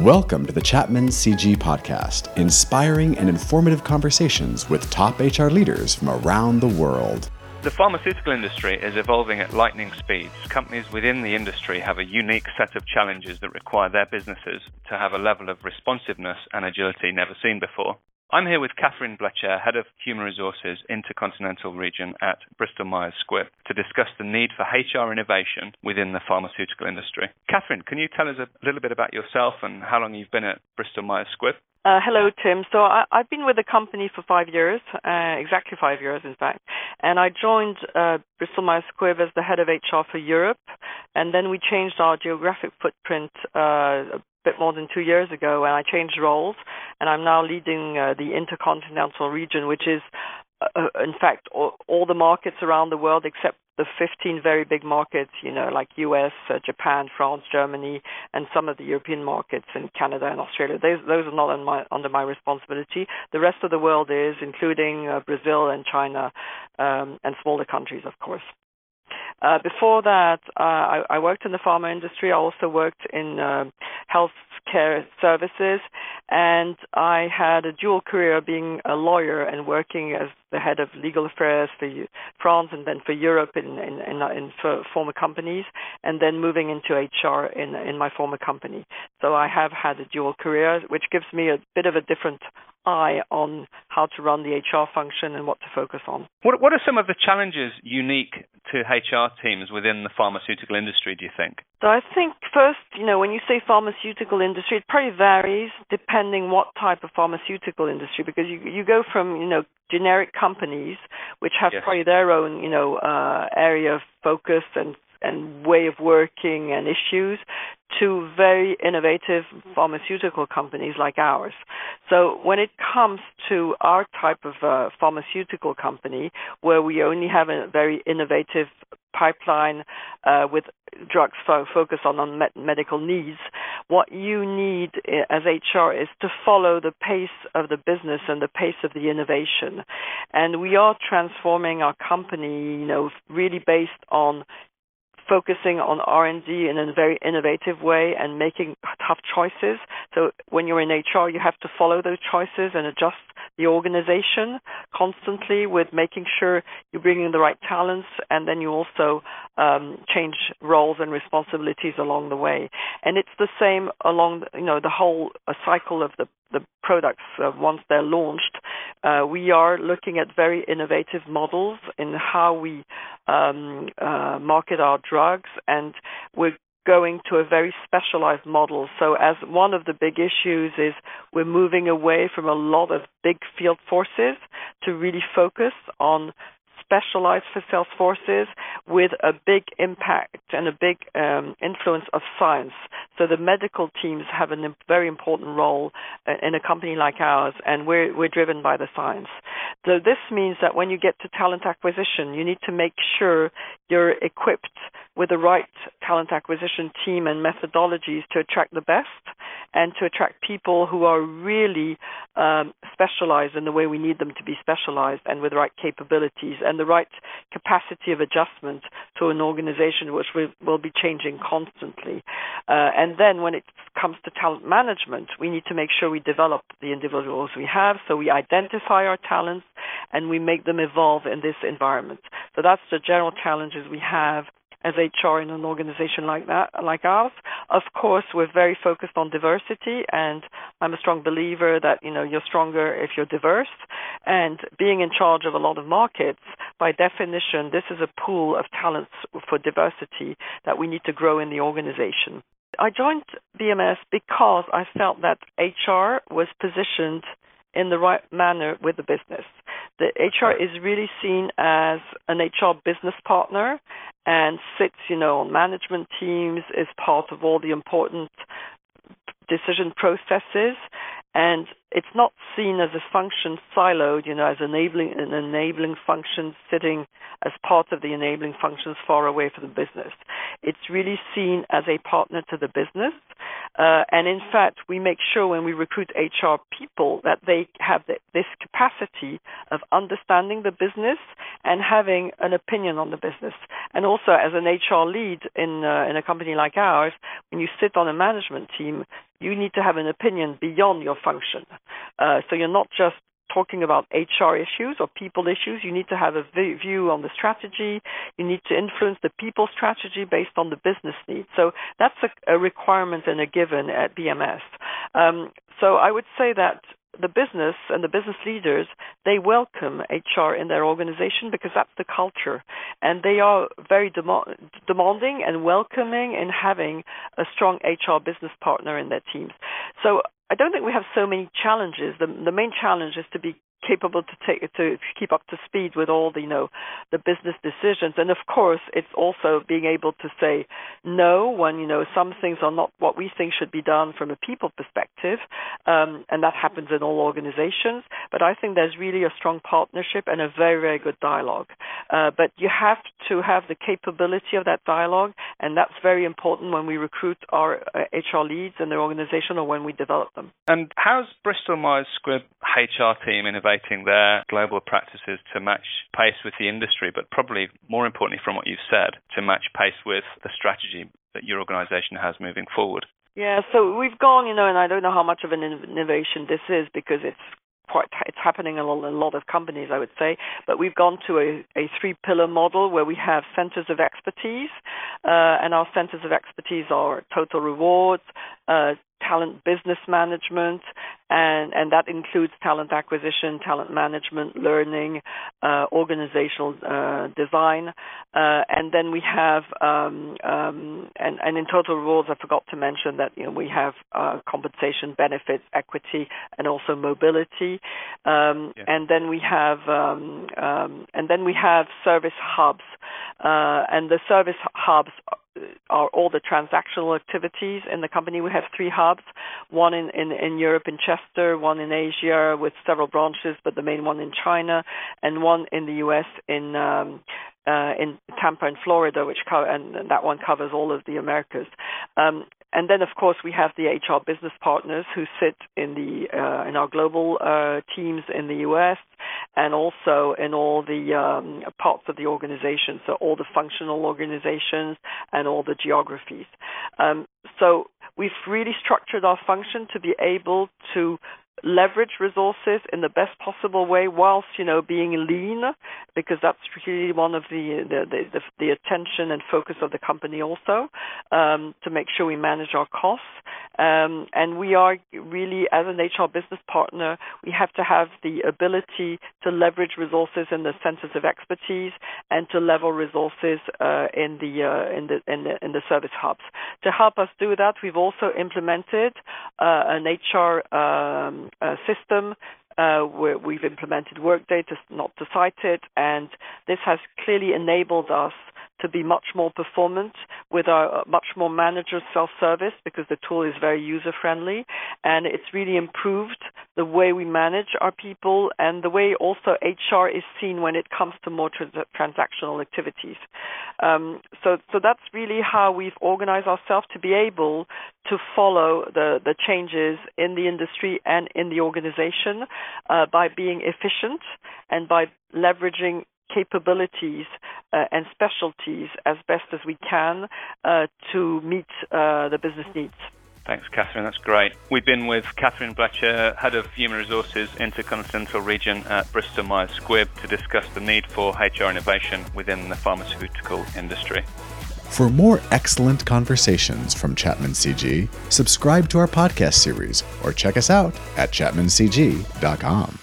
Welcome to the Chapman CG podcast, inspiring and informative conversations with top HR leaders from around the world. The pharmaceutical industry is evolving at lightning speeds. Companies within the industry have a unique set of challenges that require their businesses to have a level of responsiveness and agility never seen before. I'm here with Catherine Blachère, Head of Human Resources Intercontinental Region at Bristol Myers Squibb, to discuss the need for HR innovation within the pharmaceutical industry. Catherine, can you tell us a little bit about yourself and how long you've been at Bristol Myers Squibb? Uh, hello, Tim. So I, have been with the company for five years, uh, exactly five years, in fact. And I joined uh, Bristol Myers Squibb as the head of HR for Europe, and then we changed our geographic footprint uh, a bit more than two years ago, and I changed roles, and I'm now leading uh, the intercontinental region, which is, uh, in fact, all, all, the markets around the world except the 15 very big markets, you know, like U.S., uh, Japan, France, Germany, and some of the European markets in Canada and Australia. Those, those are not my, under my responsibility. The rest of the world is, including uh, Brazil and China, um, and smaller countries, of course. Uh, before that, uh, I, I, worked in the pharma industry. I also worked in uh, health care services, and I had a dual career being a lawyer and working as the head of legal affairs for France and then for Europe in, in, in, in for former companies, and then moving into HR in, in my former company. So I have had a dual career, which gives me a bit of a different eye on how to run the HR function and what to focus on. What, what are some of the challenges unique to HR teams within the pharmaceutical industry, do you think? So I think first, you know, when you say pharmaceutical industry, it probably varies depending what type of pharmaceutical industry, because you you go from you know generic companies which have yes. probably their own you know uh, area of focus and and way of working and issues to very innovative pharmaceutical companies like ours. So when it comes to our type of uh, pharmaceutical company, where we only have a very innovative pipeline uh, with drugs fo- focused on medical needs, what you need uh, as HR is to follow the pace of the business and the pace of the innovation. And we are transforming our company, you know, really based on focusing on R&D in a very innovative way and making tough choices. So when you're in HR, you have to follow those choices and adjust the organization constantly with making sure you're bringing the right talents and then you also um, change roles and responsibilities along the way. And it's the same along, you know, the whole uh, cycle of the the products uh, once they're launched. Uh, we are looking at very innovative models in how we um, uh, market our drugs, and we're going to a very specialized model. So, as one of the big issues is we're moving away from a lot of big field forces to really focus on specialized for sales forces with a big impact and a big um, influence of science. So the medical teams have a very important role uh, in a company like ours, and we're we're driven by the science. So this means that when you get to talent acquisition, you need to make sure you're equipped with the right talent acquisition team and methodologies to attract the best and to attract people who are really um, specialized in the way we need them to be specialized and with the right capabilities and the right capacity of adjustment to an organization which will, will be changing constantly. Uh, and then when it comes to talent management, we need to make sure we develop the individuals we have, so we identify our talents and we make them evolve in this environment. So that's the general challenges we have as HR in an organization like that, like ours. Of course, we're very focused on diversity, and I'm a strong believer that you know you're stronger if you're diverse. And being in charge of a lot of markets, by definition, this is a pool of talents for diversity that we need to grow in the organization. I joined BMS because I felt that HR was positioned in the right manner with the business. The HR is really seen as an HR business partner and sits, you know, on management teams, is part of all the important decision processes and it's not seen as a function siloed, you know, as enabling an enabling function sitting as part of the enabling functions far away from the business. It's really seen as a partner to the business, Uh, and in fact, we make sure when we recruit HR people that they have the, this capacity of understanding the business and having an opinion on the business. And also, as an HR lead in uh, in a company like ours, when you sit on a management team, you need to have an opinion beyond your function. Uh, so you're not just talking about HR issues or people issues, you need to have a view on the strategy. You need to influence the people strategy based on the business needs. So that's a, a requirement and a given at BMS. Um, so I would say that the business and the business leaders they welcome HR in their organization because that's the culture, and they are very dem- demanding and welcoming in having a strong HR business partner in their teams. So I don't think we have so many challenges. The, the main challenge is to be capable to take to keep up to speed with all the you know the business decisions. And of course it's also being able to say no when you know some things are not what we think should be done from a people perspective um, and that happens in all organizations. But I think there's really a strong partnership and a very very good dialogue. Uh, but you have to have the capability of that dialogue and that's very important when we recruit our uh, HR leads in the organization or when we develop them. And how's Bristol Myers Squibb HR team innovating their global practices to match pace with the industry, but probably more importantly, from what you've said, to match pace with the strategy that your organization has moving forward? Yeah, so we've gone, you know, and I don't know how much of an innovation this is because it's quite it's happening in a lot of companies, I would say. But we've gone to a, a three pillar model where we have centers of expertise, uh, and our centers of expertise are total rewards, uh, talent business management, and, and that includes talent acquisition, talent management, learning, uh, organizational uh, design, uh, and then we have um, um, and, and, in total rewards, I forgot to mention that you know we have uh, compensation, benefits, equity, and also mobility, um, yeah. and then we have um, um, and then we have service hubs, uh, and the service hubs are all the transactional activities in the company. We have three hubs, one in, in, in Europe in Chester, one in Asia with several branches, but the main one in China, and one in the US in um, uh, in Tampa in Florida, which co- and that one covers all of the Americas. Um, and then, of course, we have the HR business partners who sit in the uh, in our global uh, teams in the U.S. and also in all the um, parts of the organization, so all the functional organizations and all the geographies. Um, so we've really structured our function to be able to leverage resources in the best possible way whilst you know being lean because that's really one of the the, the, the attention and focus of the company also um, to make sure we manage our costs um, and we are really as an HR business partner we have to have the ability to leverage resources in the centers of expertise and to level resources uh, in the uh, in the in the in the service hubs. To help us do that we've also implemented uh, an HR um, system uh, we've implemented Workday, to, not to cite it, and this has clearly enabled us to be much more performant with our uh, much more manager self-service because the tool is very user-friendly and it's really improved the way we manage our people and the way also HR is seen when it comes to more trans- transactional activities. Um, so, so that's really how we've organized ourselves to be able to follow the, the changes in the industry and in the organization uh, by being efficient and by leveraging capabilities uh, and specialties as best as we can uh, to meet uh, the business needs. Thanks, Catherine. That's great. We've been with Catherine Blachère, Head of Human Resources Intercontinental Region at Bristol Myers Squibb, to discuss the need for HR innovation within the pharmaceutical industry. For more excellent conversations from Chapman CG, subscribe to our podcast series or check us out at chapmancg.com.